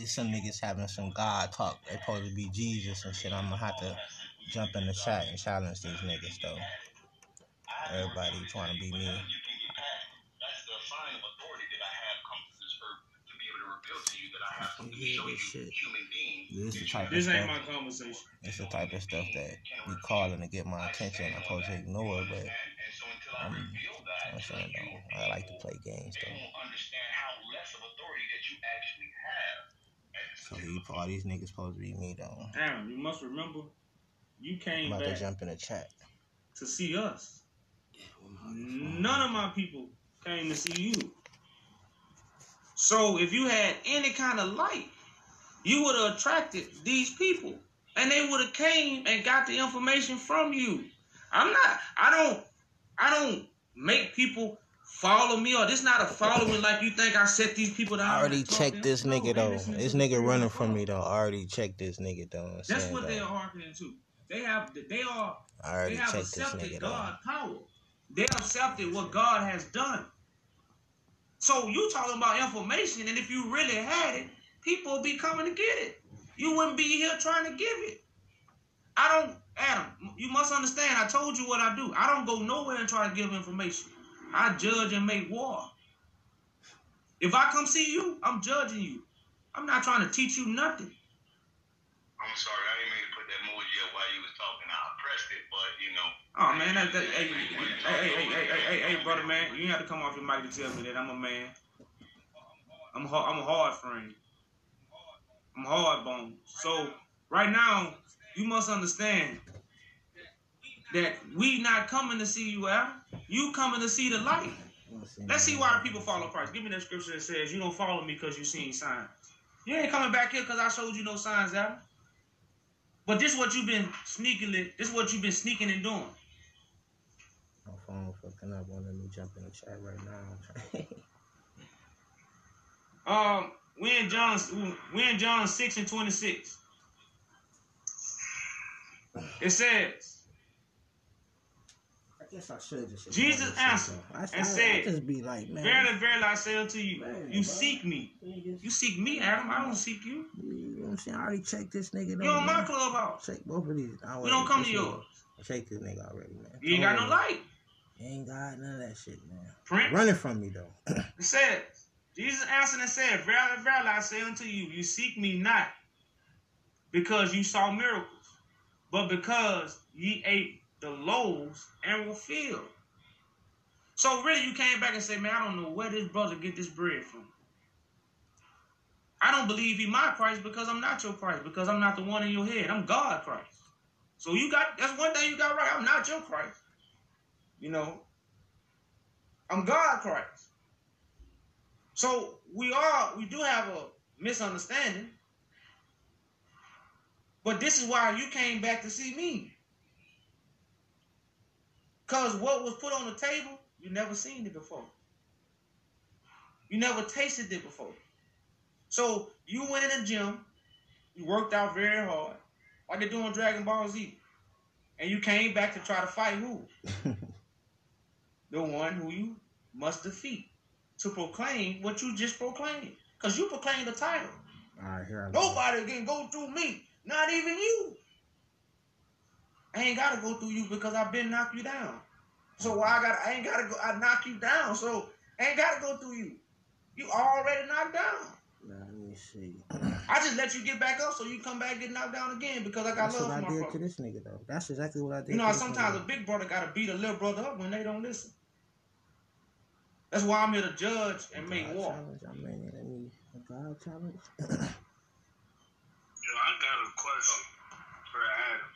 these some niggas having some God talk. They supposed to be Jesus and shit. I'm gonna have to jump in the chat and challenge these niggas though. Everybody trying to be me. Yeah, this shit. This the type This of ain't stuff. my conversation. It's the type of stuff that be calling to get my attention. I'm supposed to ignore, but um, I'm, I'm saying though, I like to play games though. So all these niggas supposed to be me though. Aaron, you must remember, you I'm came about to jump in the chat. to see us. None of my people came to see you. So if you had any kind of light, you would have attracted these people. And they would have came and got the information from you. I'm not I don't I don't make people follow me or this not a following like you think I set these people down. I already checked this. No, nigga though. This nigga running from me though. I already checked this nigga though. That's what they are hearkening to. They have they are I already they have checked this accepted nigga though. God's power. They accepted what God has done. So you talking about information, and if you really had it, people would be coming to get it. You wouldn't be here trying to give it. I don't, Adam. You must understand. I told you what I do. I don't go nowhere and try to give information. I judge and make war. If I come see you, I'm judging you. I'm not trying to teach you nothing. I'm sorry, I didn't mean to put that emoji up while you was talking. I pressed it, but you know. Oh man, that, that, hey, hey, hey, hey, hey, hey, hey, brother, man, you have to come off your mic to tell me that I'm a man. I'm hard, I'm a hard friend. I'm hard bone. So right now, you must understand that we not coming to see you out. You coming to see the light. Let's see why people follow Christ. Give me that scripture that says you don't follow me because you seen signs. You ain't coming back here because I showed you no signs, Adam. But this is what you've been sneakily. This is what you've been sneaking and doing. My phone fucking up. Let me jump in the chat right now. Um, we in John, we in John six and twenty six. It says, Guess I should just. Jesus answered. I, and I, said, I just be like, man. "Verily, verily, I say unto you, Man, you bro. seek me. You seek me, Adam. I don't seek you. You know what I'm saying? I already checked this nigga. though, You on my man. clubhouse. Check both of these. I We don't come to yours. I checked this nigga already, man. You ain't got no light. you. Ain't got none of that shit, man. Print. Running from me though. It says, Jesus answered and said, Verily, verily, I say unto you, you seek me not because you saw miracles, but because ye ate the loaves and were filled. So really, you came back and said, man, I don't know where this brother get this bread from. I don't believe he my Christ because I'm not your Christ, because I'm not the one in your head. I'm God Christ. So you got that's one thing you got right. I'm not your Christ. You know, I'm God Christ. So we are we do have a misunderstanding. But this is why you came back to see me. Cause what was put on the table, you never seen it before. You never tasted it before. So you went in the gym, you worked out very hard, like they're doing Dragon Ball Z. And you came back to try to fight who? the one who you must defeat to proclaim what you just proclaimed. Because you proclaimed the title. All right, here I go. Nobody can go through me, not even you. I ain't gotta go through you because I've been knocked you down. So why I got I ain't gotta go I knock you down. So I ain't gotta go through you. You already knocked down. Now, let me see. I just let you get back up so you come back and get knocked down again because I got That's love what for I my did brother. to this nigga though. That's exactly what I did. You know, to how this sometimes a big brother gotta beat a little brother up when they don't listen. That's why I'm here to judge and make God war. challenge. I mean, let me. a God challenge. Yo, I got a question for Adam.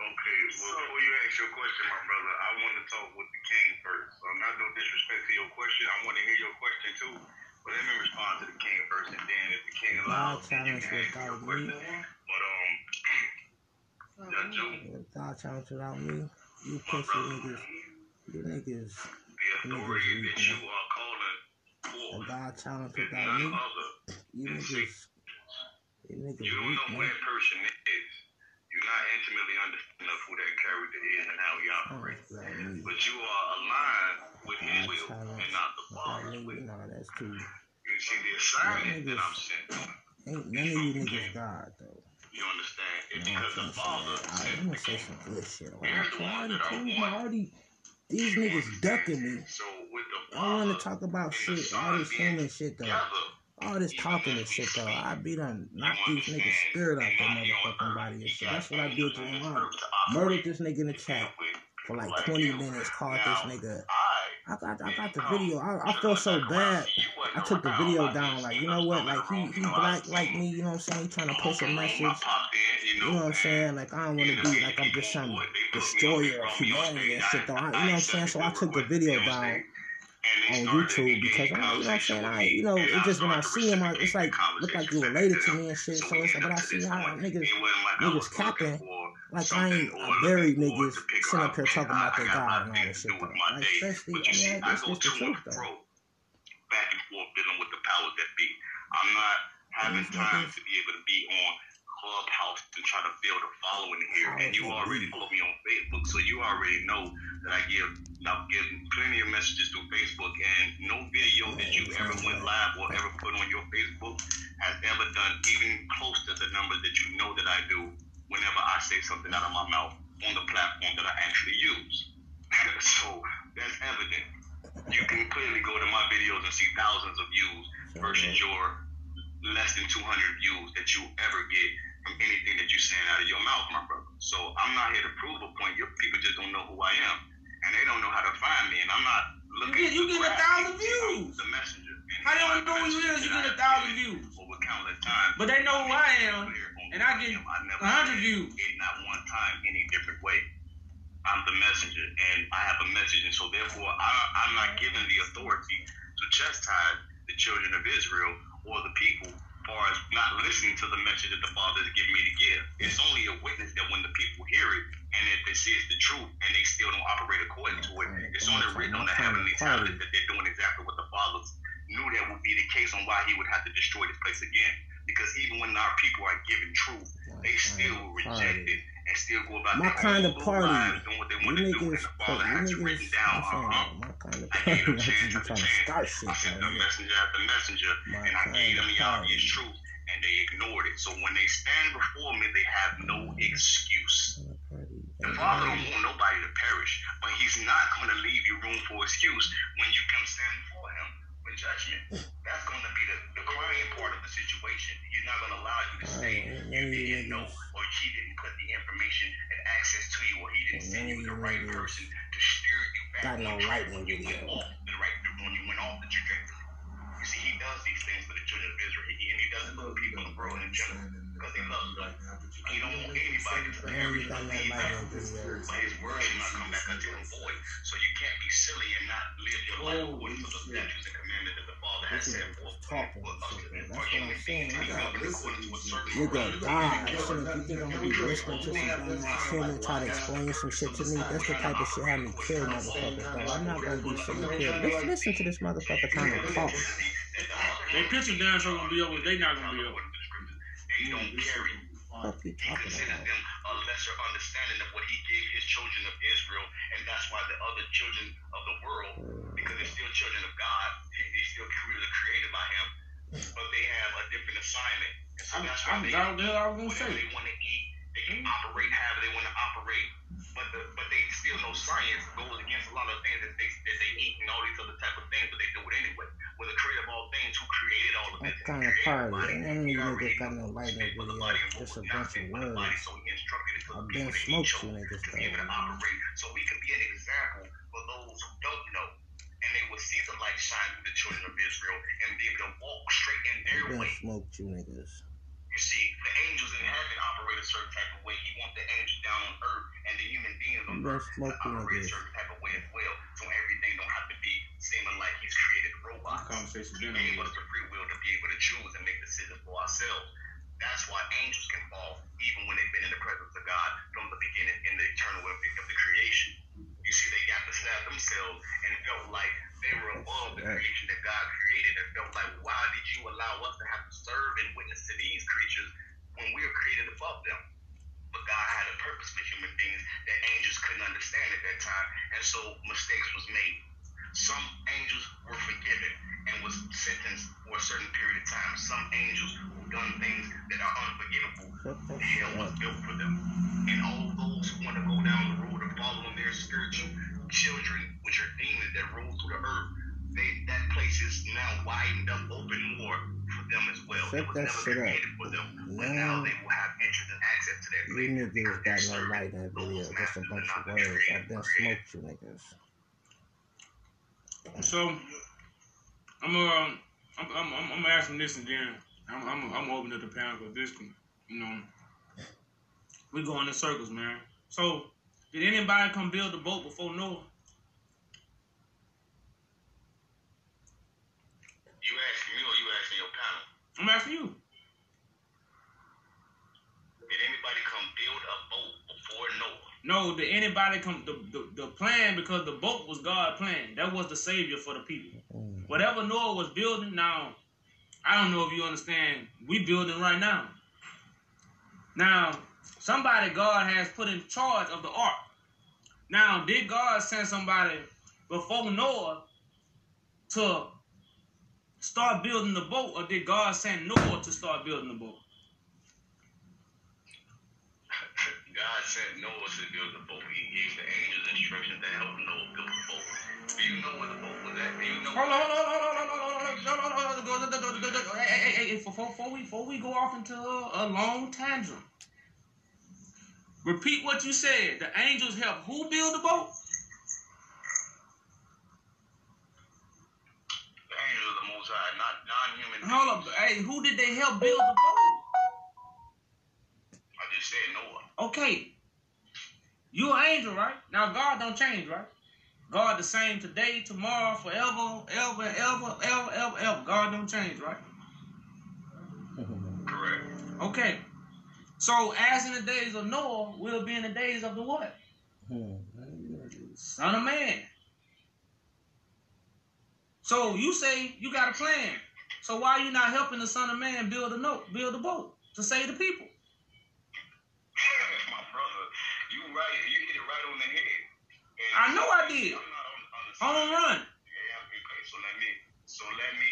Okay, well, before you ask your question, my brother, I want to talk with the king first. So, not no disrespect to your question. I want to hear your question too. But let me respond to the king first, and then if the king God allows, then you challenge can ask me your without question. me. But um, yeah, Joe, If God challenge without me, you pussy niggas, you niggas. the authority that you are calling A for God challenge is without none me, other. you niggas. You niggas You don't know who man. that person is. You're not intimately understand who that is and how Oh, operates. without me. But you are aligned with his will and not the Father's will. No, that's too. You see the assignment that I'm sent. Ain't none of you niggas God though. You understand? It's because the Father I'm gonna say some good shit. Like, Here's the I one already that I told you, already. These niggas ducking me. So with the I want to talk about shit, all this human shit though. All this talking and shit though. I be done knock these niggas spirit out their motherfucking body and shit. That's what I did to Imran. Murdered this nigga in the chat for like 20 minutes. Called this nigga. I got I got the video. I, I felt so bad. I took the video down. Like you know what? Like he he black like me. You know what I'm saying? He trying to push a message. You know what I'm saying? Like I don't want to be like I'm just some destroyer of humanity and shit though. I, you know what I'm saying? So I took the video down on YouTube because I'm, you know what I'm saying? I, you know, it just when I see him, I, it's like look like you related to me and shit. So it's like, but I see how niggas niggas capping like I ain't I bury niggas sitting up here talking about their God and all this shit though. Like especially, But you see, I mean, I it's just the truth though. back and forth dealing with the powers that be. I'm not having time to be able to be on Clubhouse and try to build a following here. And you already follow me on Facebook, so you already know that I give I've given plenty of messages through Facebook and no video that you ever went live or ever put on your Facebook has ever done even close to the numbers that you know that I do whenever I say something out of my mouth on the platform that I actually use. so that's evident. You can clearly go to my videos and see thousands of views versus your less than 200 views that you ever get from anything that you're saying out of your mouth, my brother. So I'm not here to prove a point. Your people just don't know who I am, and they don't know how to find me. And I'm not looking. get- you get a thousand views. The messenger. How they don't know who you is? You get a thousand views. Over countless times. But they know who I am, and I get am. I never a hundred views. It not one time any different way. I'm the messenger, and I have a message, and so therefore I, I'm not given the authority to chastise the children of Israel or the people, far as not listening to the message that the Father is giving me to give. It's only a witness that when the people hear it, and if they see it's the truth, and they still don't operate according to it, it's only written on the heavenly tablet that they're doing exactly what the Father knew that would be the case on why He would have to destroy this place again. Because even when our people are given truth, they still reject it and still go about My their kind own of party. lives doing what they want to do. And the Father has written down, uh-huh. my kind of I party. gave them chance after trying to chance. start I sent them nigga. messenger after messenger, My and I gave them the obvious truth, and they ignored it. So when they stand before me, they have no excuse. The Father don't want nobody to perish, but He's not going to leave you room for excuse when you come stand before Him for judgment. That's going to be the, the crying part of the situation. He's not going to allow you to say Alright, you you didn't know, niggas. or He didn't put the information and access to you, or He didn't send you the right niggas person to steer you back got no on track lightning when you went off the right when you went off the trajectory. You see, He does these things for the children of Israel, and He does it for the people in the world in general because He loves them. He don't want anybody to Man, perish you got but no leave lightning out. But his word should not come back unto him void. So you can't be silly and not live your life according to the statutes and commandments that the Father has This set nigga forth. just talking for us shit, to- man. for That's what human I'm saying. beings to I be got living according to a certain Nigga, parameters. God, shit, if you think I'm gonna be listening to some dumbass human try to explain some shit to me, that's the type of shit have me kill motherfuckers, though. I'm not gonna be sitting here. Let's listen to this motherfucker trying to talk. They pitching down so gonna be over. They not gonna be over. They don't carry What He considers them a lesser understanding of what he gave his children of Israel, and that's why the other children of the world, mm. because they're still children of God, he, they're still really created by him, but they have a different assignment. And so I'm, that's why I'm they, down there. I was gonna whatever they want to eat, they can hmm? operate however they want to operate, but the, but they still know science goes against a lot of things that What this, kind of party? Ain't none of you niggas got no lightning video. Just a bunch of words. I've been smoked you niggas, to be able to though. So we can be an example for those who don't know. And they will see the light shine through the children of Israel and be able to walk straight in their I've way. been smoked you niggas. You see, the angels in heaven operate a certain type of way. He wants the angels down on earth and the human beings on earth to smoking operate a certain type of way as well. So everything don't have to be seeming like he's created robots. Conversation He gave us the free will to be able to choose and make decisions for ourselves. That's why angels can fall, even when they've been in the presence of God from the beginning in the eternal of the, of the creation. You see, they got to snap themselves and felt like they were above the creation that God created and felt like, why did you allow us to have to serve and witness to these creatures when we were created above them? But God had a purpose for human beings that angels couldn't understand at that time, and so mistakes was made. Some angels were forgiven and was sentenced for a certain period of time. Some angels who done things that are unforgivable, hell was built for them. And all those who want to go down the road of following their spiritual children, which are demons that roll through the earth, they, that place is now widened up, open more for them as well. Shut it was never shit up. created for them, but now Now- they will have entrance and access to that place. niggas because got they're no light in that video. Just a bunch of words. I done created. smoked you niggas. So I'm uh, I'm I'm I'm, I'm asking this and then I'm I'm I'm opening up the panel for this can you know we going in circles, man. So did anybody come build the boat before Noah? You asking me or you asking your panel? I'm asking you. Did anybody come build a boat before Noah? No, did anybody come the, the the plan because the boat was God's plan. That was the savior for the people. Mm. Whatever Noah was building now, I don't know if you understand. We building right now. Now, somebody God has put in charge of the ark. Now, did God send somebody before Noah to start building the boat, or did God send Noah to start building the boat? God sent Noah to build the boat. He gave the angels instructions to help Noah build the boat. Do you know where the boat was at? Do you know? Hold on, hold on, hold on, hold on, hold on, hold on. Hey, hey, hey, before, before we before we go off into a, a long tangent, repeat what you said. The angels help who build the boat? The angels of the Most High, not non-human. Hold up, hey, who did they help build the boat? I just said Noah. Okay, you an angel, right? Now God don't change, right? God the same today, tomorrow, forever, ever, ever, ever, ever, ever. God don't change, right? Correct. Okay. So as in the days of Noah, we'll be in the days of the what? Hmm. Son of man. So you say you got a plan. So why are you not helping the son of man build a note, build a boat to save the people? You right. You hit it right on the head. And I know I did. I'm not on, on the Hold on, side. run. Yeah, okay. So let me. So let me.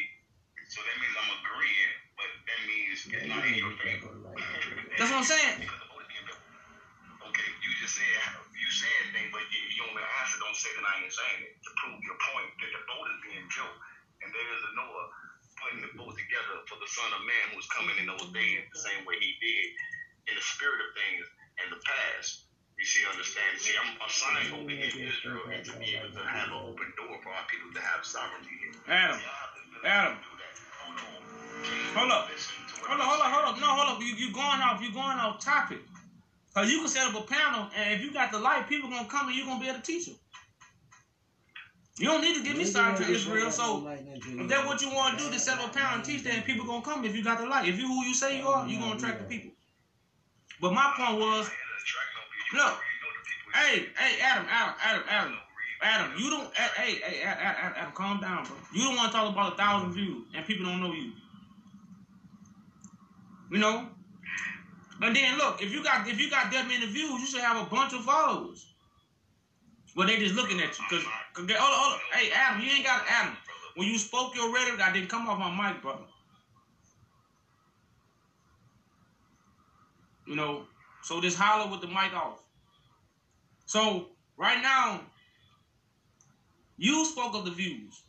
So that means I'm agreeing, but that means it's not in your favor. That's what I'm saying. Because the boat is being built. Okay, you just said you said things, but you, you don't answer. Don't say that I ain't saying it to prove your point that the boat is being built, and there is a Noah putting the boat together for the Son of Man who's coming in those days the same way he did in the spirit of things in the past. You see, understand? See, I'm assigned over here in Israel and to be able to have an open door for our people to have sovereignty here. Adam, Adam, hold up, hold up, hold up, hold up. No, hold up. You you going off? You're going off topic? Cause you can set up a panel, and if you got the light, people gonna come and you gonna be able to teach them. You don't need to get me started to Israel. So if that's what you want to do, to set up a panel and teach that, and people gonna come if you got the light. If you who you say you are, you gonna attract the people. But my point was, Look, hey, hey, Adam, Adam, Adam, Adam, Adam, you don't, hey, hey, Adam, Adam, calm down, bro. You don't want to talk about a thousand views and people don't know you. You know. And then look, if you got if you got that many views, you should have a bunch of followers. Well, they just looking at you because, hold on, hold on. Hey, Adam, you ain't got Adam. When you spoke your rhetoric, I didn't come off my mic, brother. You know, so just holler with the mic off. So right now, you spoke of the views.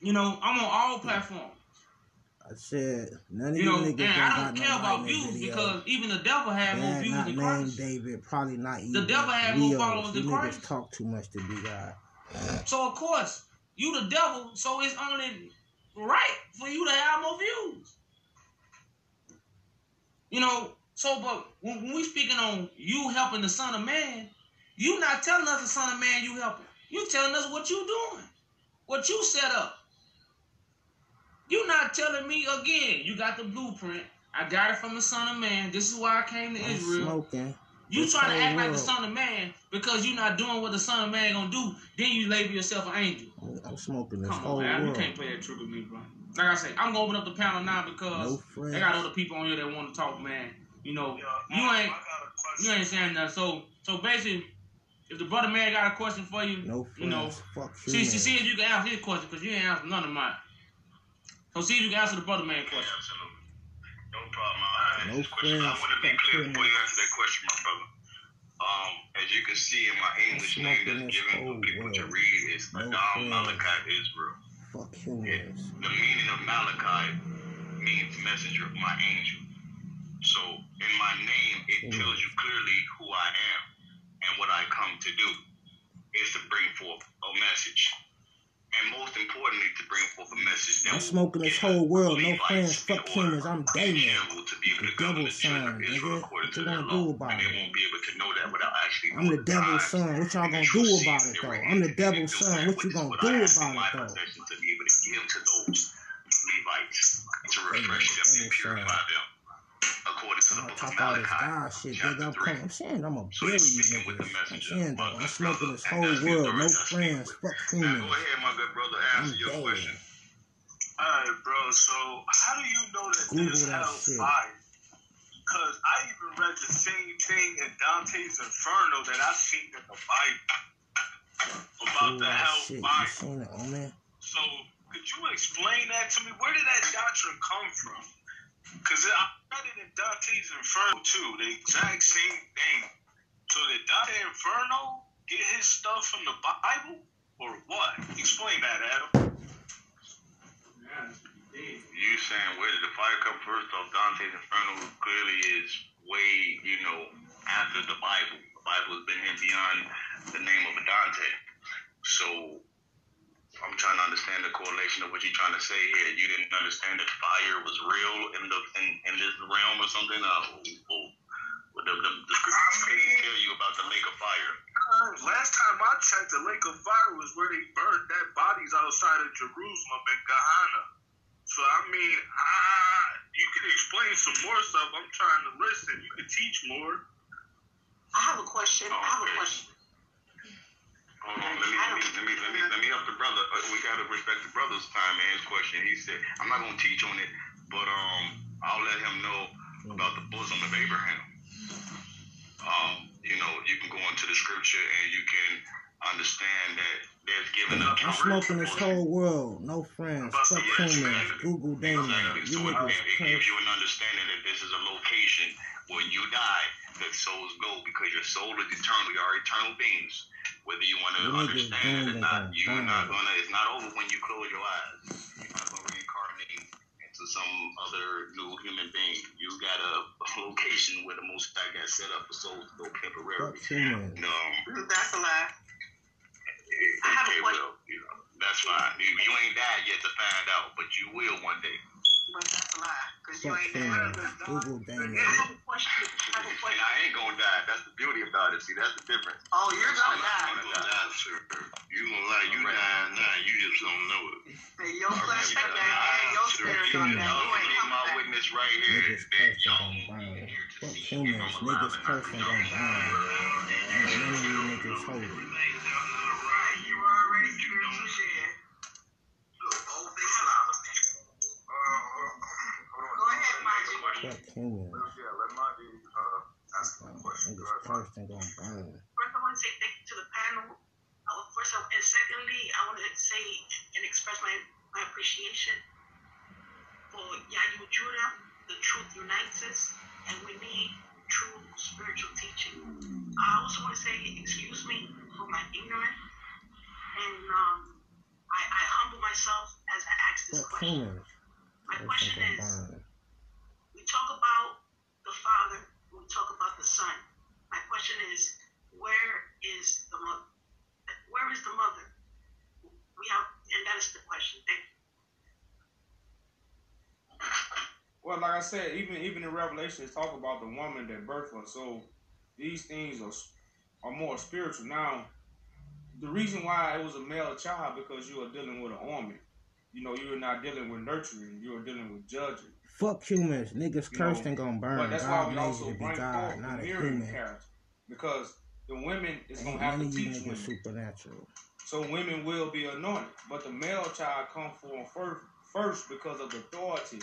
You know, I'm on all platforms. I said none of You you, know, niggas and I don't care about views video. because even the devil had more views than Christ. David, probably not even. The devil had more followers than Christ. talk too much to be God. So of course, you the devil, so it's only right for you to have more views. You know, so but when, when we speaking on you helping the Son of Man, you not telling us the Son of Man you helping. You telling us what you doing, what you set up. You not telling me again. You got the blueprint. I got it from the Son of Man. This is why I came to I'm Israel. smoking. You trying to act like the. Son of Man because you not doing what the Son of Man gonna do. Then you label yourself an angel. I'm- smoking this Come whole on, man. You can't play that trick with me, bro. Like I say, I'm gonna open up the panel now because friends. they got other people on here that want to talk, man. You know, you ain't you ain't saying nothing. So so basically, if the brother man got a question for you, No friends. you know, Fuck you, see see see if you can answer his question because you ain't answer none of mine. So see if you can answer the brother man question. Yeah, absolutely. No problem. I'll answer No this question. I friends, want to be fuck clear criminals. before you answer that question, my brother. Um, as you can see in my English name that's given for whole people to read is No Adam friends. Malachi Israel. Fuck humans. The meaning of Malachi means messenger of my angel. So in my name, it Mm. tells you clearly who I am and what I come to do is to bring forth a message. And most importantly, to bring forth a message that I'm smoking this whole world. No friends. Fuck humans. I'm in Damon. general to be able The devil's son, nigga. What you gonna do about it? won't be able to know that without actually I'm the devil's son. What y'all gonna do about it though? I'm the devil's son. What you gonna do I ask in about it though? to be able to give to those Levites to refresh them and purify them according to the book of this God Malachi, shit, nigga. I'm 3. I'm saying I'm gonna So bury you speaking with the niggas. I'm messenger, saying I'm smoking this whole world. No authority I speak friends. Fuck Now go ahead, my good brother, I'm your dead. question. Alright, bro. So how do you know that Google there's that hell fire? Because I even read the same thing in Dante's Inferno that I seen in the Bible about Ooh, the that hell shit. You seen it, oh man? So could you explain that to me? Where did that doctrine come from? Because I read it in Dante's Inferno too, the exact same thing. So did Dante Inferno get his stuff from the Bible or what? Explain that, Adam. You saying where did the fire come first off Dante's Inferno clearly is way, you know, after the Bible. The Bible has been here beyond the name of Dante. So I'm trying to understand the correlation of what you're trying to say here. You didn't understand that fire was real in the in, in this realm or something? Uh, or, or the, the, the scriptures I mean- tell you about the lake of fire. Last time I checked, the lake of fire was where they burned dead bodies outside of Jerusalem in Gehenna. So I mean, uh, you can explain some more stuff. I'm trying to listen. You can teach more. I have a question. I have a question. Hold on, let me let me let me let me, let me help the brother. Uh, We gotta respect the brother's time and his question. He said, "I'm not gonna teach on it, but um, I'll let him know about the bosom of Abraham." Um, you know, you can go into the scripture and you can understand that there's given I'm smoking this whole world. No friends. Fuck humans. Google Damon. Exactly. You So it, niggas it, it gives you an understanding that this is a location where you die, that souls go because your soul is eternal. You are eternal beings. Whether you want to You understand it or not, you're gonna not gonna. It's not over when you close your eyes. You're not gonna reincarnate into some other new human being. You got a location where the Most High got set up for souls to go temporarily. No, That's a lie. it, I have a question. will. You know, that's fine. You, you ain't died yet to find out, but you will one day. But that's a lie. Because you ain't. Google Damon. I have a question. I have a And question. I ain't gonna die. That's the beauty about it. See, that's the difference. Oh, you're gonna not die. gonna die, sir. You gonna lie, you dying now. You just don't know it. Hey, your flesh that game and your spirit on that. Y'all You ain't coming my witness right here. Niggas cursing here to Fuck humans. Niggas and cursing gonna burn. None of you niggas holy. You already spiritual dead. Go ahead, Mike. Fuck humans. Yeah, let Monty uh, ask Niggas cursing gonna burn. First, I want to say thank you to the panel. I would first, and secondly, I want to say and express my, my appreciation for Yadu Judah. The truth unites us, and we need true spiritual teaching. I also want to say, excuse me for my ignorance, and um, I, I humble myself as I ask this Fuck question. humans. My Cursing question gonna is, burn. Talk about the Father, we talk about the Son. My question is, where is the mother? Where is the mother? We have, and that is the question. Thank you. Well, like I said, even even in Revelation, it's talk about the woman that birthed her. So these things are are more spiritual. Now, the reason why it was a male child because you are dealing with an army. You know, you are not dealing with nurturing. You are dealing with judging. Fuck humans. Niggas You know, cursed and gonna burn. But that's why God we made also you to be bring God, forth not a human. character because the women is gonna have to teach women. supernatural. So women will be anointed, but the male child come forth first, first because of the authority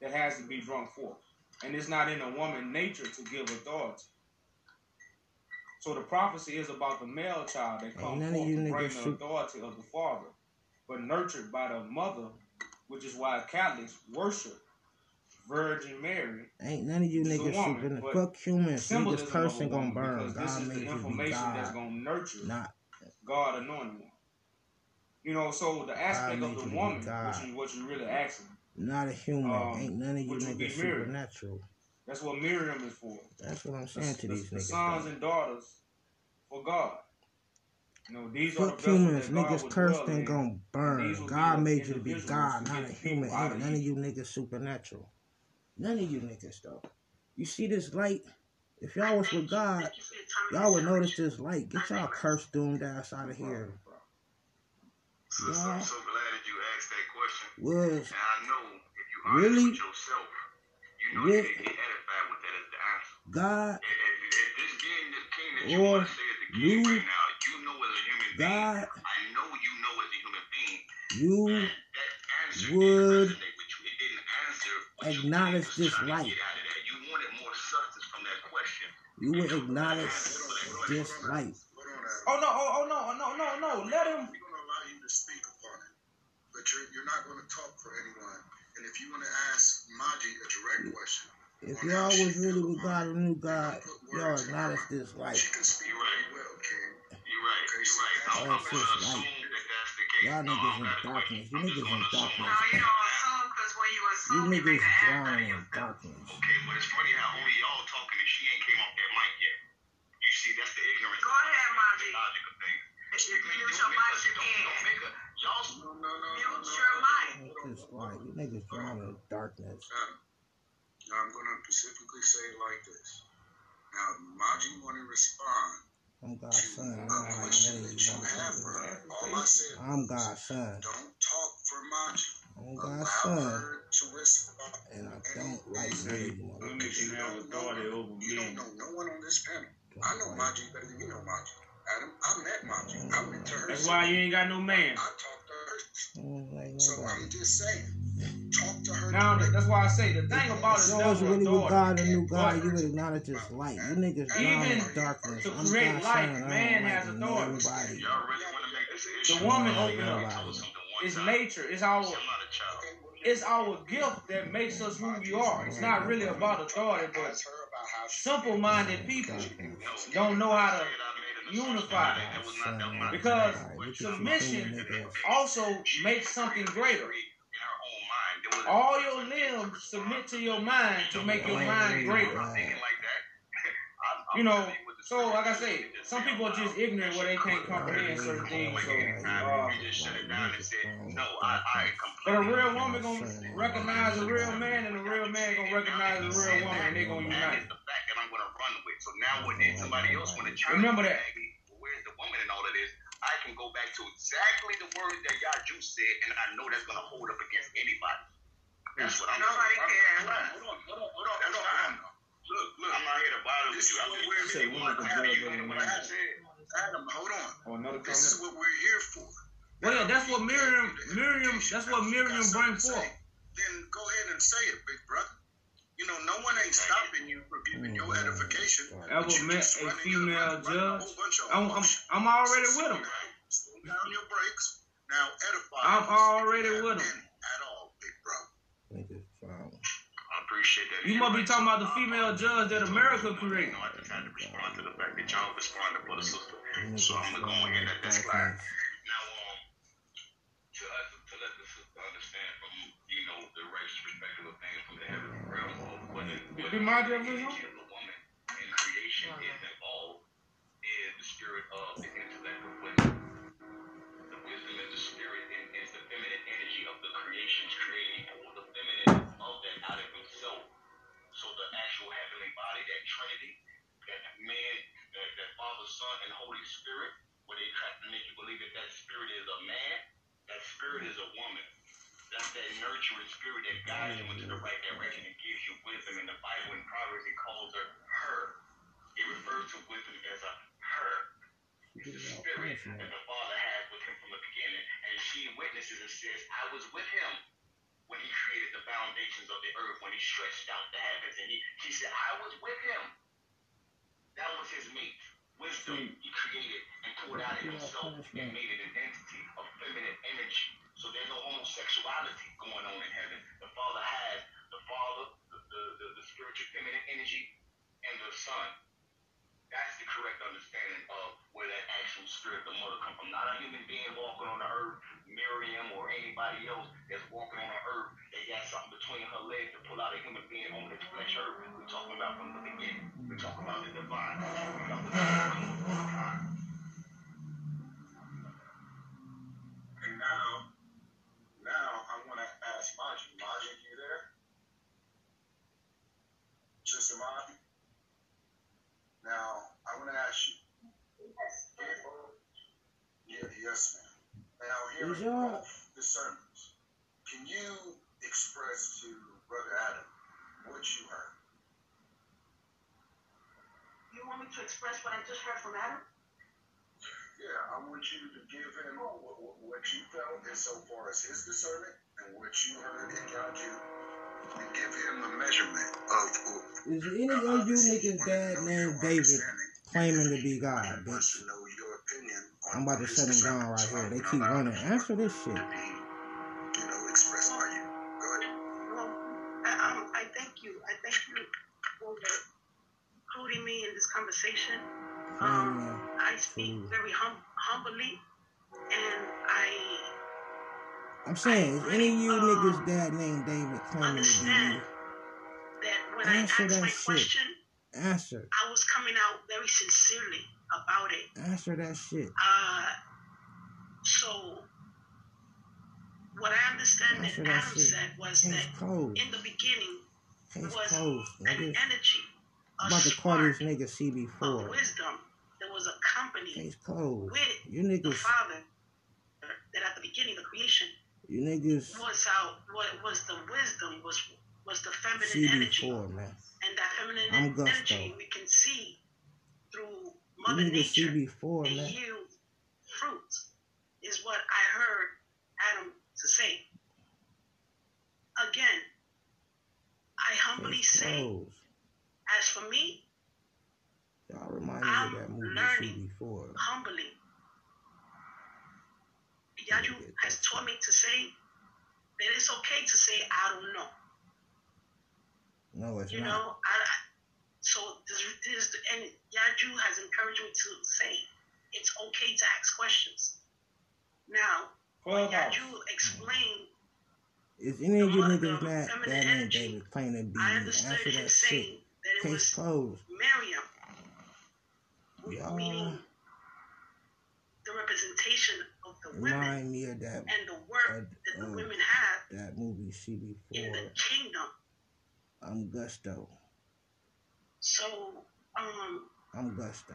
that has to be drawn forth, and it's not in a woman nature to give authority. So the prophecy is about the male child that comes forth bring the authority of the father, but nurtured by the mother which is why Catholics worship Virgin Mary. Ain't none of you niggas woman, super. Fuck humans. Symbolism Niggas person gonna burn. this God is made the to information that's God, gonna nurture not God anointing one. You know, so the aspect of the woman, God. which is what you really asking, not a human. Um, Ain't none of you niggas supernatural. that's what Miriam is for. That's what I'm The, saying to the- these the niggas. sons though. and daughters for God. You know, these Fuck humans. Niggas cursed dwell and gonna burn. God made you to be God, not a human. people Ain't none of you. you niggas supernatural. None of you niggas though. You see this light? If y'all was with God, you for your time and y'all would notice this light. Get y'all cursed doomed ass out of here. So, so Yeah. I'm so glad that you asked that question. Was And I know if you honest Really? with yourself, you know Re- you can get edified with that as the answer. God, If, if, if this game, this king that you Or want to say is the king you- right now, you know as a human being, God, I know you know as a human being, you that, that would didn't resonate with you. It didn't answer what you acknowledge this trying to light. get out of that. You wanted more substance from that question. You would acknowledge this light. Hold on, Adam. Oh no! Oh, oh no! Oh, no! No! No! Let him. We're going to allow you to speak upon it, but you're, you're not going to talk for anyone. And if you want to ask Maji a direct question, If y'all was really with God and knew God, y'all acknowledge this light. Just assume light. that that's the case. Y'all No, niggas I'm in not- darkness. You niggas in gonna darkness. No, you don't assume because when you You assume, you niggas the drowning in darkness. Okay, but it's funny how only y'all talking and she ain't came off that mic yet. You see, that's the ignorance. Go ahead, Maji. The logic of things. If you mute your us- mic, you don't- don't make us- Y'all No, no, no, no, Mute your mic. It's like you niggas drowning in darkness. Now I'm going to specifically say it like this. Now, Maji want to respond I'm God's son. a I don't like question none of that you you have for motherfuckers. her. I said I'm God's son. don't talk for Maji. I'm God's son. to. And I don't like none of you Women motherfuckers. authority over You don't know no one on this panel. I know like- Maji better than you know Maji. Adam, I met Maji. I went to her. That's why you ain't got no man. I talked to her. I don't like So. I'm just saying, talk to her. Now that's why I say the thing about If is y'all really with. God and knew God, But you would acknowledge this light. You niggas drowning Even in darkness. to I'm create light, man has authority. nobody. Y'all really want to make this issue? The woman Nobody. opened up. Nobody. It's nature. It's our I'm not a child. it's our gift that makes us who we are. It's not really about authority, but Ask her about how she simple-minded people don't know how to unify. Because submission also makes something greater. All your limbs submit to your mind to make your mind greater. You know, so like I say, some people are just ignorant where they can't comprehend certain things. So, uh, but a real woman gonna recognize a real man, and a real man gonna recognize a real woman, and they gonna unite. So now when somebody else wanna challenge Remember that. where's the woman and all of this? I can go back to exactly the words that y'all just said, and I know that's gonna hold up against anybody. That's what I'm Nobody saying. cares. Hold on, hold on, hold on, hold on, That's hold fine. on. Look, look. I'm not here to bother with This you. I'm what just we're here woman for. can Adam, judge you any know what. I said? Adam, hold on. Or another This is what we're here for. Well, yeah, that's what Miriam, Miriam, that's what Miriam bring forth. Then go ahead and say it, big brother. You know, no one ain't stopping you from giving your oh, edification. Ever but met a female your- running a judge? whole bunch of I'm, I'm. I'm already with him. down. Slow down your brakes. Now edify. I'm already with him. been At all, big brother. Niggas drowning. I appreciate that. You must be talking about the female judge that America created. No, I just had to respond to the fact that y'all responded for the sister. So I'm gonna go ahead in and let that slide. Now, um, to us, to let the sister understand from you know the righteous perspective of things from the heavenly realm of what the, what Be the mindful energy of the woman in creation is involved is the spirit of the intellect of wisdom. The wisdom is the spirit and is the feminine energy of the creations creating the actual heavenly body, that Trinity, that man, that, that Father, Son, and Holy Spirit, where they try to make you believe that that spirit is a man, that spirit is a woman. That's that nurturing spirit that guides you into the right direction and gives you wisdom. In the Bible, in Proverbs, it calls her her. It refers to wisdom as a her. It's the spirit that the Father has with him from the beginning. And she witnesses and says, I was with him when he created the foundations of the earth, when he stretched out the heavens. And he, she said, I was with him. That was his mate. Wisdom hmm. he created and poured out in himself and made it an entity of feminine energy. So there's no homosexuality going on in heaven. The Father has the Father, the, the, the, the spiritual feminine energy, and the Son. That's the correct understanding of where that actual spirit, the mother, come from. Not a human being walking on the earth, Miriam or anybody else that's walking on the earth that got something between her legs to pull out a human being on the flesh earth. We're talking about from the beginning. We're talking about the divine. And now, now I want to ask Maji. Maji, you there? Sister Maji? Now, I want to ask you. Yeah, yes, ma'am. Now, here Is in the sermons, can you express to Brother Adam what you heard? You want me to express what I just heard from Adam? Yeah, I want you to give him what, what, what you felt insofar as his discernment and what you heard in God you. and give him a measurement of. Is any of you niggas dad named David claiming to be God, He bitch? wants to know your opinion on I'm about to shut them down right here. They keep running. Answer this shit. you know, expressed by you. Well, I, um, I thank you. I thank you for including me in this conversation. Um, Amen. I speak True. very hum- humbly, and I I'm saying, is any of you Um, niggas dad named David claiming to be understand you? that when Answer I asked that my shit. question, Answer. I was coming out very sincerely about it. Answer that shit. Uh, so what I understand Answer that Adam said was Case that closed. in the beginning Case was closed, an nigga. energy, a I'm about to call this nigga CB4. wisdom that was a accompanied Case closed. with You the niggas, Father. That at the beginning, the creation you niggas was out. What was the wisdom? Was was the feminine energy, CB4, man. and that feminine I'm Gusto. energy we can see through You Mother niggas Nature. CB4, They man. yield fruit, is what I heard Adam to say. Again, I humbly say, as for me, Y'all remind me of I'm that movie learning. CB4. humbly, Yaju has taught me to say that it's okay to say I don't know. No, it's You not. know, I, I so this, this and Yaju has encouraged me to say it's okay to ask questions. Now, when Clubhouse. Yaju explained, mm. Is any of you niggas mother, not that feminine named energy, David claiming to be I understood Answer him that saying shit. that it Case was closed. Miriam, Y'all meaning the representation of the women remind me of that and the work of, that the of women have that movie in CB4. the kingdom. I'm Gusto. So, um, I'm Gusto.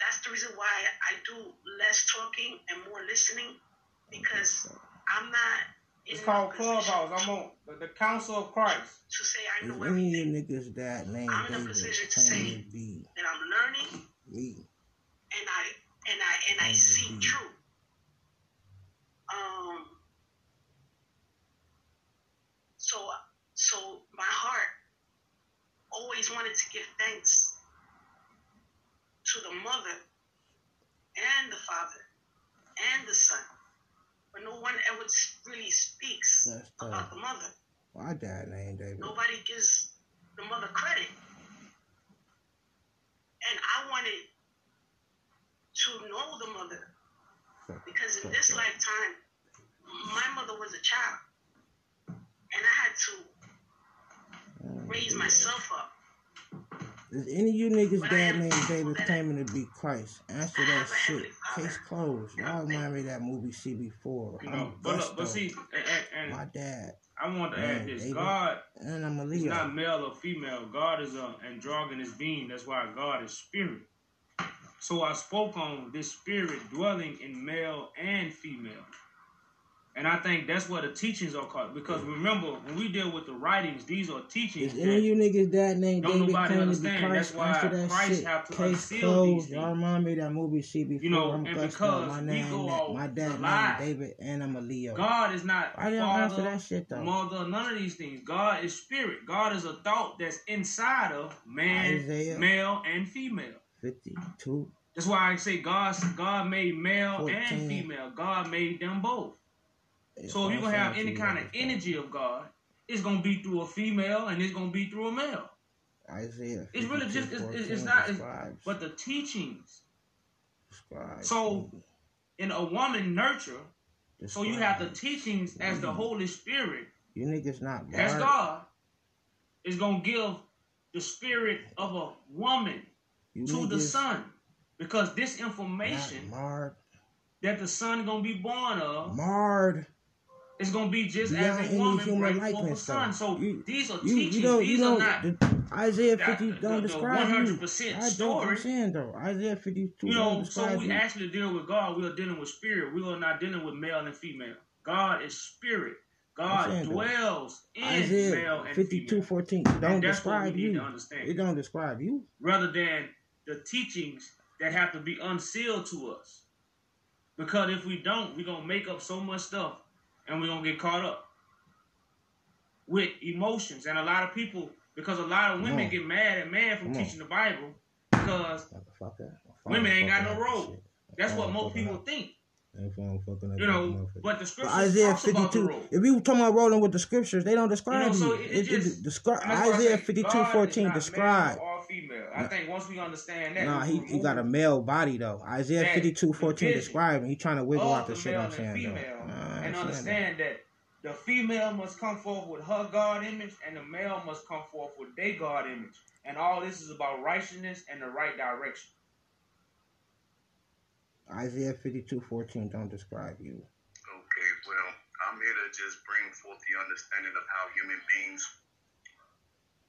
that's the reason why I do less talking and more listening because I'm not. It's called position Clubhouse. I'm on the, the Council of Christ. To say I Is know any of you everything, niggas that named I'm in a position to say- to be that I'm learning me? and I and I and I see be. truth. Um. So so my heart always wanted to give thanks to the mother and the father and the son, but no one ever really speaks That's about tough. the mother. My dad named David. Nobody gives the mother credit. And I wanted to know the mother because in this lifetime, my mother was a child. And I had to raise myself up. Is any of you niggas But I dad am- named David claiming to be Christ? Answer that shit. Case closed. Y'all remind me of that movie CB4. You know, but look, but see, and, My and dad. I want to Man, add this: David. God And I'm a is Leo. not male or female. God is an androgynous being. That's why God is spirit. So I spoke on this spirit dwelling in male and female. And I think that's what the teachings are called. Because remember, when we deal with the writings, these are teachings Is any of you niggas dad named Don't David nobody claiming to be understand. Christ? That's why that Christ shit. have to Case unseal closed. these Y'all remind me that movie CB4. You know, I'm and because My we name, that- my dad named David, and I'm a Leo. God is not Why father, that shit though? mother, none of these things. God is spirit. God is a thought that's inside of man, Isaiah. male, and female. 52. That's why I say God God made male 14. and female. God made them both. It's So if you're gonna have any kind of energy of God, it's gonna be through a female and it's gonna be through a male. Isaiah. It's really just- it's- 52, it's not- it's- But the teachings describes so- in a woman nurture, so you have the teachings as the Holy Spirit, You niggas not as marred. God, is gonna give the spirit of a woman You to the son. Because this information that the son is gonna be born of Marred. Is gonna be just as a woman forth a son. So You- these are You, teachings. you you these know, are not the, Isaiah that- 50 the- don't the describe you. 100% I don't, story. I'm saying though, Isaiah 52 You don't know, so we you. actually deal with God. We are dealing with spirit. We are not dealing with male and female. God is spirit. God saying, though, dwells in male Isaiah and 52 female. 14 don't And that's what we describe need you. to understand. It don't describe you. rather than the teachings that have to be unsealed to us. Because if we don't, we're gonna make up so much stuff and we're gonna get caught up with emotions. And a lot of people, because a lot of women get mad at men from on. teaching the Bible, because Women ain't got no role. that's what most people think. Ain't phone fucking up You know, but the But scriptures Isaiah about the 52. robe. If you talking about rolling with the scriptures, they don't describe so you. it- it It, it, just- why Isaiah say 52 God 14 not describe. male or female. I think once we understand that, Nah, he, he got a male body though. Isaiah that 52 14 division him. He trying to wiggle out the the shit I'm and saying female, though. Nah, and ain't saying that. understand that. the female must come forth with her God image, and the male must come forth with their God image. And all this is about righteousness and the right direction. Isaiah 52 14 don't describe you. Okay, well, I'm here to just bring forth the understanding of how human beings.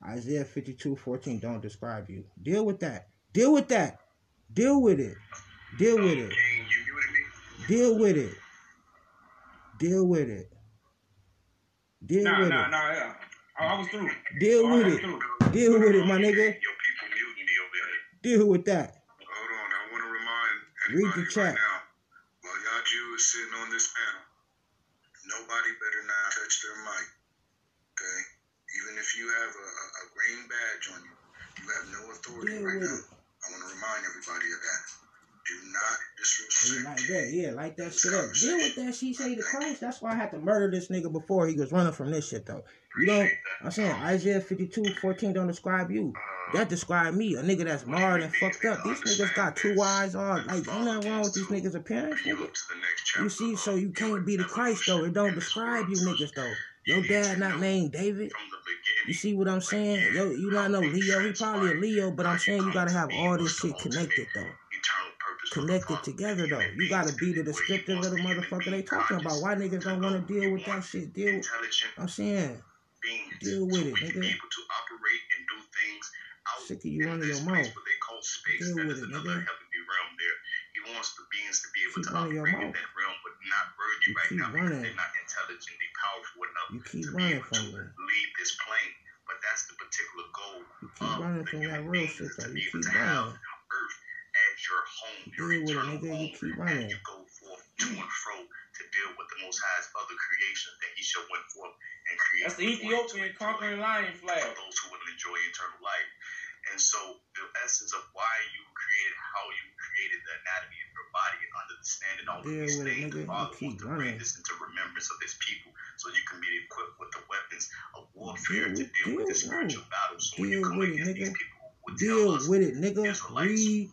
Isaiah 52 14 don't describe you. Deal with that. Deal with that. Deal with it. Deal with it. King, you muted me. Deal with it. Deal with it. Deal Nah, with nah, it. nah, yeah. I, I was through. Deal oh, I with it. through. Deal with it, my nigga. Your people muting over here. Deal with that. Hold on, I want to remind Read the chat. right now. While y'all Jews sitting on this panel, nobody better not touch their mic. If you have a, a, green badge on you, you have no authority Deal right with now. I want to remind everybody of that. Do not Yeah, disrespect like that, yeah, like that shit up. Deal with that. She say to Christ. That's why I had to murder this nigga before he was running from this shit though. You don't. I'm saying Isaiah 52 14 don't describe you. Uh, that describe me, a nigga that's marred and fucked up. These niggas got two eyes, on. like ain't nothing wrong with these niggas' appearance. Nigga. up to the next chapter. You see, so you can't be the Christ though. It don't describe you niggas though. Your dad not named David. From the beginning. You see what I'm saying? Yo, you not no Leo. He probably a Leo, but I'm saying you gotta have all this shit connected though. Eternal purpose for the Connected together though. You gotta be the descriptive of the the motherfucker they talking about. Why niggas don't wanna deal with that shit? Deal. I'm saying. Deal with it, nigga. be able to operate and do things out Sick of you running your mouth. what they call space. Deal with it, nigga. Heavenly realm there. He wants the beings to be able Keep to running your operate in that realm, but not burden you, You right keep now running. because they're not intelligently powerful enough you keep to be able from to me. leave this plane. But that's the particular goal You keep of running the from that human real beings shit to be able keep to have running. Earth as your home, your Deal it, eternal nigga. You home, keep and you go forth to and fro to deal with the Most High's other creations that He shall went forth and create. That's the for you to Ethiopian enjoy conquering lion flag. for those who will enjoy eternal life. And so, the essence of why you created, how you created the anatomy of your body, and understanding all of Deal these things, nigga. the Father wants to bring this into remembrance of His people, so you can be equipped with the weapons of warfare Deal to with- deal with the spiritual battle. So when you Deal come with it, against these people who Deal with it, nigga. Israelites Read.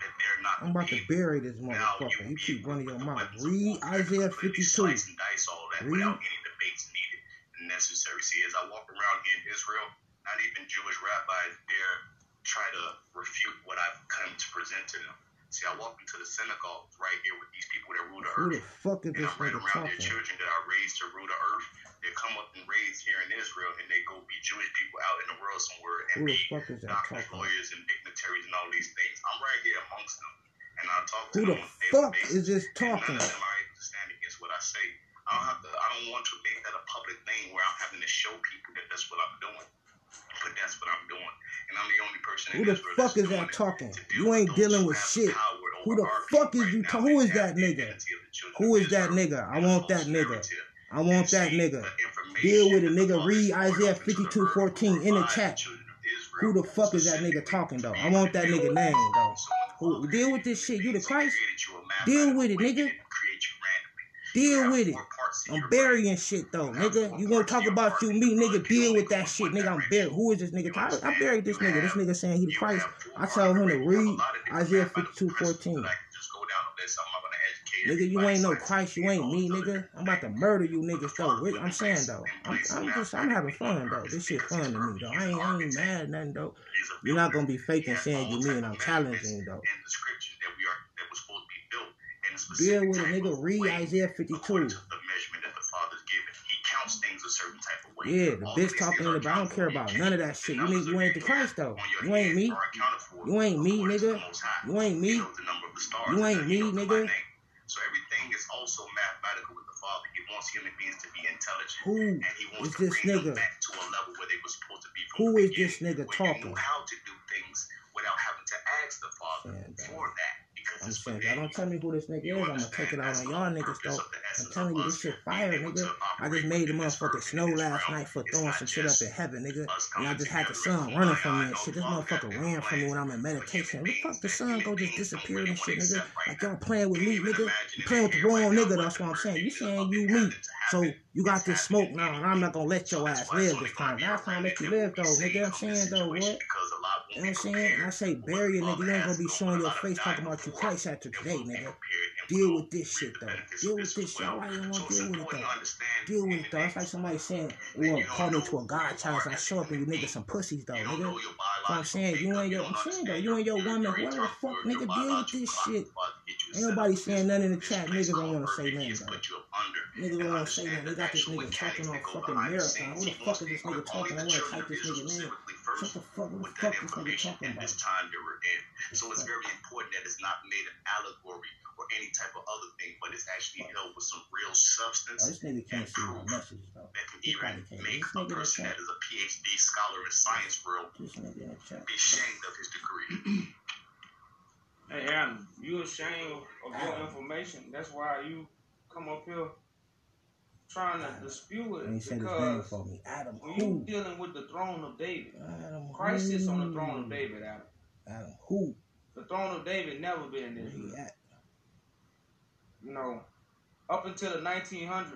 that they're not I'm about to bury this motherfucker. You keep running your mouth. Read Isaiah 52. Slice and dice all that Read. without any debates needed and necessary. See, as I walk around here in Israel, not even Jewish rabbis dare try to refute what I've come to present to them. See, I walk into the synagogue right here with these people that rule the Who the earth. fuck is And this I'm right around their children that are raised to rule the earth. They come up and raised here in Israel, and they go be Jewish people out in the world somewhere and Who the be fuck is doctors, lawyers, and dignitaries and all these things. I'm right here amongst them, and I talk to Who them the a daily fuck is this And none talking? of them are able to stand against what I say. I don't have to. I don't want to make that a public thing where I'm having to show people that that's what I'm doing. But that's what I'm doing. And I'm the only person Who the fuck is that talking? You ain't dealing with shit. Who the fuck is you talking? Who is that nigga? Who is that nigga? I want that nigga. I want that nigga. Deal with it, nigga. Read Isaiah 52 14 in the chat. Who the fuck is that nigga talking, though? I want that nigga name, though. Who, deal with this shit. You the Christ? Deal with it, nigga. Deal with it. I'm burying shit though, nigga. You gonna talk about you, me, nigga? Deal with that shit, nigga. I'm buried. Who is this nigga? I, I buried this nigga. This nigga saying he the Christ. I tell him to read Isaiah 52, 14. Nigga, you ain't no Christ. You ain't me, nigga. I'm about to murder you, niggas, though. I'm saying, though. I'm, I'm just, I'm having fun, though. This shit fun to me, though. I ain't, I ain't mad at nothing, though. You're not gonna be faking saying you me, and I'm challenging, though. Deal with a nigga. Read Isaiah 52 a certain type of way. Yeah, the bitch talking about, I don't care about none of that shit. You you ain't the Christ though? You ain't me. You ain't me, nigga. You ain't me. You ain't me, nigga. So everything is also mathematical with the Father. He wants human beings to be intelligent, Who and he wants to bring nigga? them back to a level where they were supposed to be. From Who is this nigga talking? how to do things without having to ask the Father Stand for down. that. I'm saying, y'all don't tell me who this nigga is. I'm gonna take it out on y'all niggas though. I'm telling you, this shit fire, nigga. I just made the motherfucking snow last night for throwing some shit up in heaven, nigga. And I just had the sun running from me and shit. This motherfucker ran from me when I'm in meditation. Look, the fuck the sun go just disappear and shit, nigga? Like y'all playing with me, nigga. You playing with the wrong nigga, that's what I'm saying. You saying you me. So you got this smoke now, and I'm not gonna let your ass live this time. Last time let you live though, nigga. I'm saying though, what? You know what I'm saying? And I say bury it, nigga, you ain't gonna be showing your face talking about you Christ after today, nigga. Deal with this shit though. Deal with this shit. All right, you want to deal with it though. Deal with it though. It's like somebody saying, "Well, call me to a godchild. So I show up and you niggas some pussies though, nigga." So I'm saying you ain't your, I'm saying though, you ain't your woman. What the fuck, nigga? Deal with this shit. Ain't nobody saying nothing in the chat. Niggas don't want to say nothing. Though. Niggas don't want to say nothing. They got this nigga talking on fucking marathon. What the fuck is this nigga talking? I want to type this nigga name first fuck, with that information in this time that we're in. So it's very important that it's not made an allegory or any type of other thing, but it's actually fuck. held with some real substance oh, and proof message, that can even make a person that is a PhD scholar in science world be ashamed of his degree. hey Adam, you ashamed of your information. That's why you come up here trying to dispute it. And he said his name for me. Adam. When you dealing with the throne of David, Adam Christ is on the throne of David, Adam. Adam who? The throne of David never been there. You know, up until the 1900s,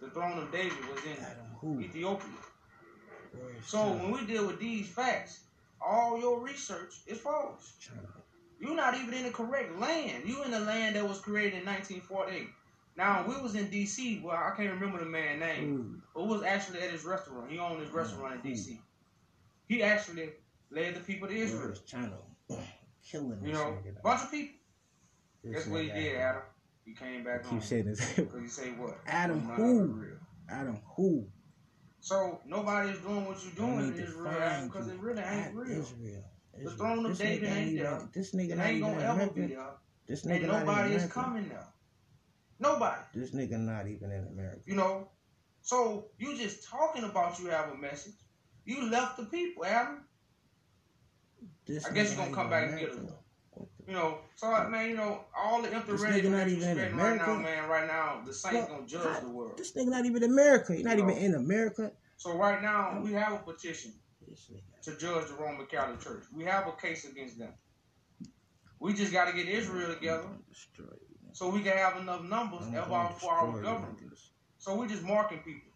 the throne of David was in Adam who? Ethiopia. So China? when we deal with these facts, all your research is false. China. You're not even in the correct land. You in the land that was created in 1948. Now we was in D.C. Well, I can't remember the man name, mm. but was actually at his restaurant. He owned his hmm. restaurant mm. in hmm. D.C. He actually led the people to Israel. Is China killing you know, bunch of people. That's what he did, Adam. He came back. Keep saying this. you say what? Adam who? Adam who? So nobody's doing what you're doing in Israel because it really ain't real. Israel. Israel. The throne of this David ain't there. This nigga ain't gonna ever be there. This nigga and nobody is coming there. Nobody. This nigga not even in America. You know? So you just talking about you have a message. You left the people, Adam. This I guess you're gonna come back America. and get them. You know, so I, man, you know, all the infrared not even in America. right now, man, right now, the saints well, gonna judge I, the world. This nigga not even America. He's not even in America. So right now we have a petition to judge the Roman Catholic Church. We have a case against them. We just gotta get Israel together. Destroyed so we can have enough numbers evolve for our government. Niggas. So we're just marking people.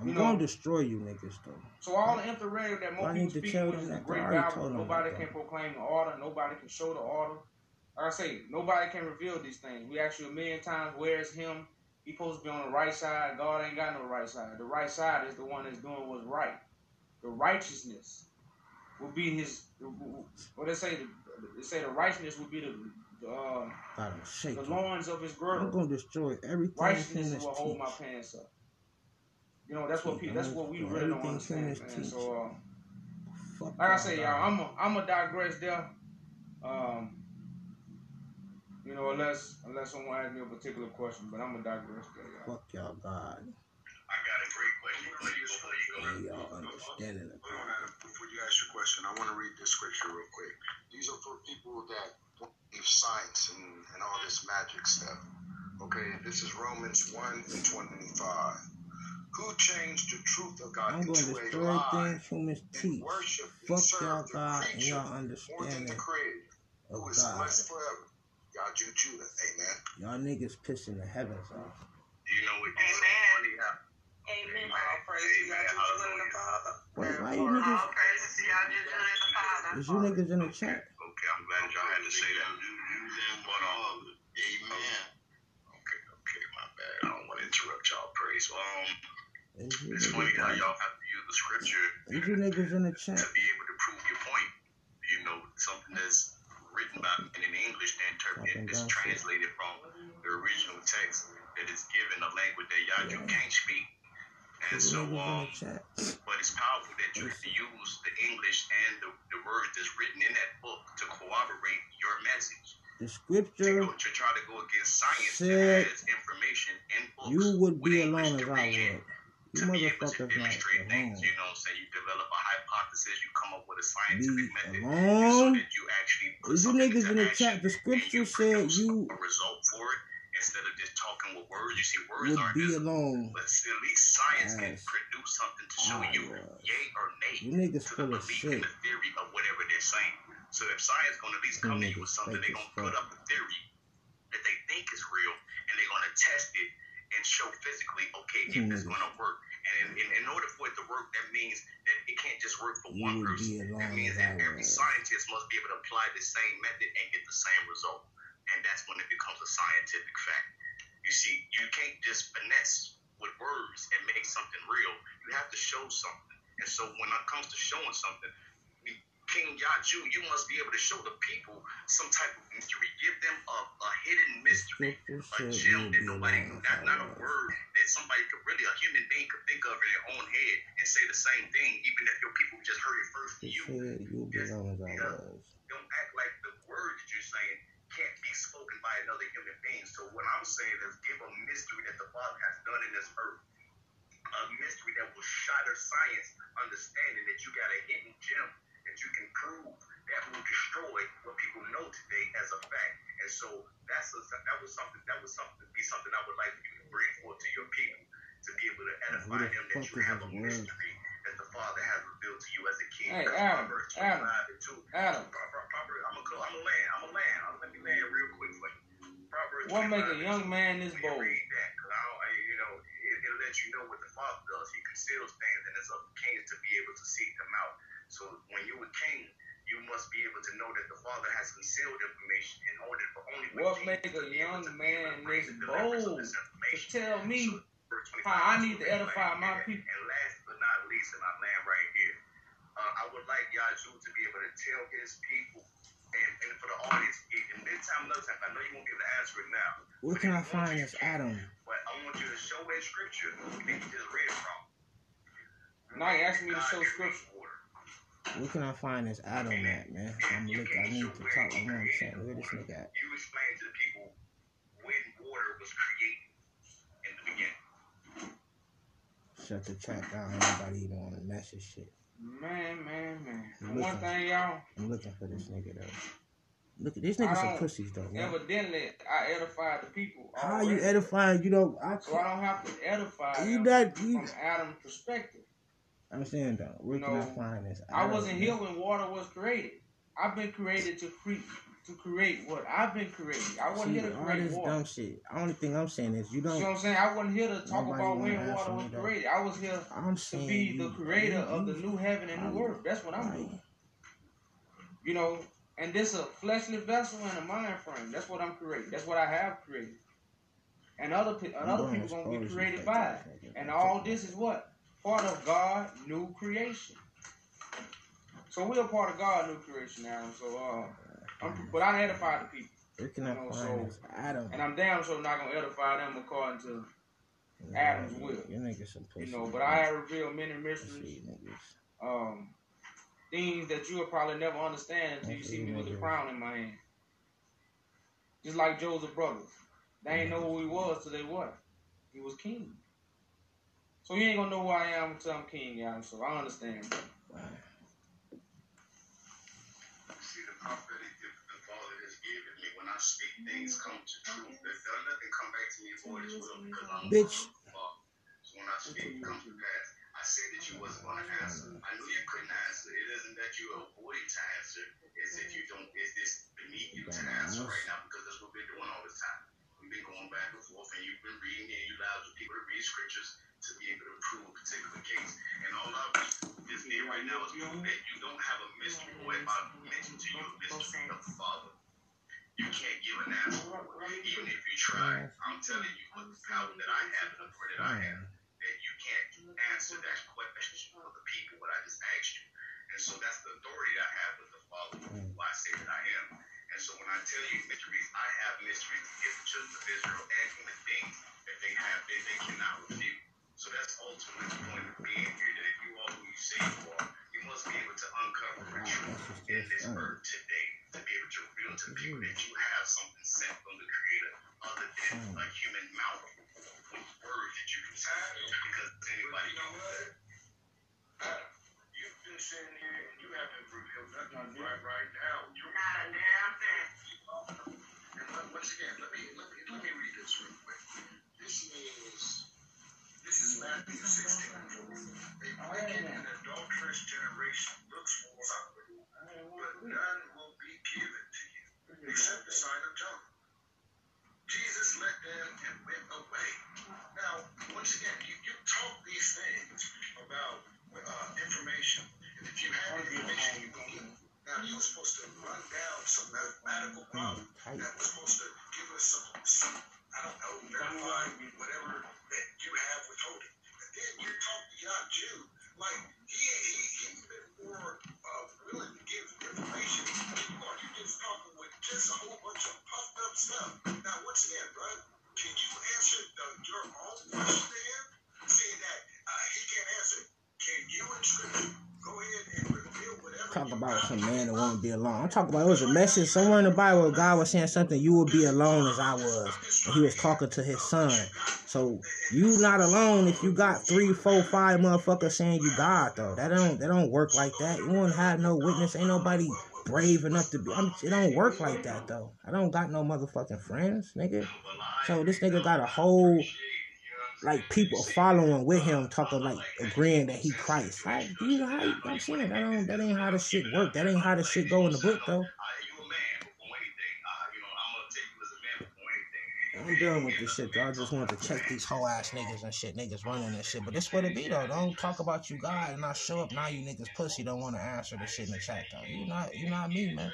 I'm you know? gonna destroy you niggas though. So all the infrared that most I people speak with is a great Bible. Nobody can proclaim the order. Nobody can show the order. Like I say, nobody can reveal these things. We ask you a million times, where's him? He supposed to be on the right side. God ain't got no right side. The right side is the one that's doing what's right. The righteousness will be his. What well, they say? They say the righteousness will be the uh, the loins of his girdle. I'm gonna destroy everything. Righteousness will teach. hold my pants up. You know that's what people. That's what we really don't understand, man. So, uh, like I say, y'all, I'm a, I'm a digress there. Um, you know, unless unless someone asks me a particular question, but I'm a digress there, y'all. Fuck y'all, God. I got a great question for you you go. Y'all understanding it. Before you ask your question, I want to read this scripture real quick. These are for people that science and, and all this magic stuff. Okay, this is Romans 1 and 25. Who changed the truth of God I'm going into to a destroy lie things humans and teach. worship Fuck y'all serve the God and creature y'all more than understanding the Creator, of who is God. blessed forever. Yaju Judah. Amen. Y'all niggas pissing the heavens off. You know what? It's so Amen. funny how. Amen. All praise to God, Jesus and the Father. Wait, why you niggas? All praises to y'all, Jesus and the Father. Is you niggas in the chat? Okay, I'm glad y'all had to say that. But, um, Amen. okay, okay, my bad. I don't want to interrupt y'all. Praise. Um, it's funny how y'all have to use the scripture is you niggas in the chat? to be able to prove your point. You know, something that's written by and in English and interpreted is translated from the original text that is given a language that Yaju Yeah. can't speak. And so, you niggas in um, but it's powerful that you can use the English and the, the words that's written in that book to corroborate your message. The To, scripture go, to try to go against science said information in books. you would be alone as I would. You to be to motherfuckers not demonstrate things, you know what I'm saying? You develop a hypothesis, you come up with a Be scientific method so alone. that you actually put you niggas in the chat? The scripture said you a result for it instead of just talking with words. You see, words aren't be visible. alone But at least science can produce something to show I you yay or nay You niggas to the belief and the theory of whatever they're saying. So if science is gonna at least You come to you with something, they're gonna put up a theory that they think is real and they're gonna test it and show physically, okay, if it's gonna work. And in, in, in order for it to work, that means that it can't just work for one person. That means that every scientist must be able to apply the same method and get the same result. And that's when it becomes a scientific fact. You see, you can't just finesse with words and make something real. You have to show something. And so when it comes to showing something, King Yaju, you must be able to show the people some type of mystery. Give them a, a hidden mystery, a gem that nobody knew, not, not a word that somebody could really, a human being could think of in their own head and say the same thing, even if your people just heard it first from you. you would be Just alone as I yeah, was. don't act like the words that you're saying can't be spoken by another human being. So what I'm saying is give a mystery that the Father has done in this earth. A mystery that will shatter science, understanding that you got a hidden gem that you can prove that will destroy what people know today as a fact. And so that's a, that was something that was something be something I would like you to bring forth to your people to be able to edify the them that you have a word? mystery that the Father has revealed to you as a king. Hey, Adam, Proverbs Adam, 25 and 2. Adam, Pro- Pro- Proverbs, I'm gonna, I'm gonna land. I'm gonna land. I'm let me land real quick for you. Proverbs what make a young man this bold? read that, 'cause I I, you know, it, it'll you know what the Father does. He conceals things, and it's up to kings to be able to seek them out. So when you're a king, you must be able to know that the Father has concealed information in order for only for What kings make a young to man to bring this the deliverance of bold this to tell me verse 25 how I need to edify my here. people? And last but not least, and I land right here, uh, I would like Yazoo to be able to tell his people and, and for the audience, and this time, another time, I know you won't be able to answer it now. Where can I find this Adam? But I want you to show that scripture that you just read from. Now you asking me to show scripture. Make water. Where can I find this Adam at, man? I'm You looking. I need to talk. he I know I'm saying. Where this nigga at? You explain to the people when water was created in the beginning. Shut the chat down. Nobody even want to message shit. Man, man, man. I'm one thing, y'all, I'm looking for this nigga though. Look, at these niggas some don't- pussies though. Man. evidently I edify the people. How you already. edifying? You know, I So I don't have to edify you them not you. from Adam's perspective. I'm saying though. Where can I No, find this? I Adam, wasn't here when water was created. I've been created to create to create what I've been created. I wasn't See, here to all create this water. dumb shit. The only thing I'm saying is you You know what don't. I'm saying? I wasn't here to talk about when water was though. created. I was here I'm to be you, the creator you, of the new heaven and new I'm- earth. That's what I'm right. doing. You know, and this a fleshly vessel and a mind frame. That's what I'm creating. That's what I have created. And other and other people gonna be created by it. And all this is what? Part of God new creation. So we're part of God new creation now. So uh I'm, but I edify the people. You know, find so- Adam? And I'm damn sure not gonna edify them according to Adam's will. You niggas some pussies. you know, but I have revealed many mysteries, um, things that you'll probably never understand until you see me with a crown in my hand. Just like Joseph brothers. They ain't know who he was till they what? He was king. So you ain't gonna know who I am until I'm king, y'all. So I understand. See, the prophetic gift the Father has given me. When I speak, things come to truth. That nothing come back to me void as well because I'm Bitch. from the Father. So when I speak comes to pass. I said that you wasn't going to answer. I knew you couldn't answer. It isn't that you avoid to answer. It's that you don't. It's this beneath you to answer right now because that's what we're doing all the time. We've been going back and forth, and you've been reading, and you allowed people to read scriptures to be able to prove a particular case. And all I just need right now is that you don't have a mystery, or if I mention to you a mystery of the Father, you can't give an answer. Even if you try, I'm telling you with the power that I have and the prayer that I have, that you can't answer that question for the people what I just asked you. And so that's the authority I have with the Father, who I say that I am. And so when I tell you mysteries, I have mysteries to give the children of Israel and human beings that they have that they cannot refute. So that's ultimately the point of being here, that if you are who you say you are, you must be able to uncover the truth in this earth today to be able to reveal to people that you have something sent from the Creator other than a human mouth with words that you can say. Because anybody You know can what? Been sitting here and you haven't revealed nothing right, right now. You're Not a damn thing. And let- once again, let me let me let me read this real quick. This is this is Matthew 16. A wicked and adulterous generation looks for something, but none will be given to you except the sign I'm talking about it was a message somewhere in the Bible. God was saying something. You will be alone as I was. And he was talking to his son. So you not alone if you got three, four, five motherfuckers saying you God though. That don't that don't work like that. You won't have no witness. Ain't nobody brave enough to be. I'm, it don't work like that though. I don't got no motherfucking friends, nigga. So this nigga got a whole like people following with him, talking like agreeing that he Christ. Like, you know how? I'm saying that don't that ain't how the shit work. That ain't how the shit go in the book though. I'm done with this shit though. I just wanted to check these whole ass niggas and shit. Niggas running and shit. But this what it be though. Don't talk about you God and I show up now you niggas pussy don't want to answer the shit in the chat though. You not you not me, man.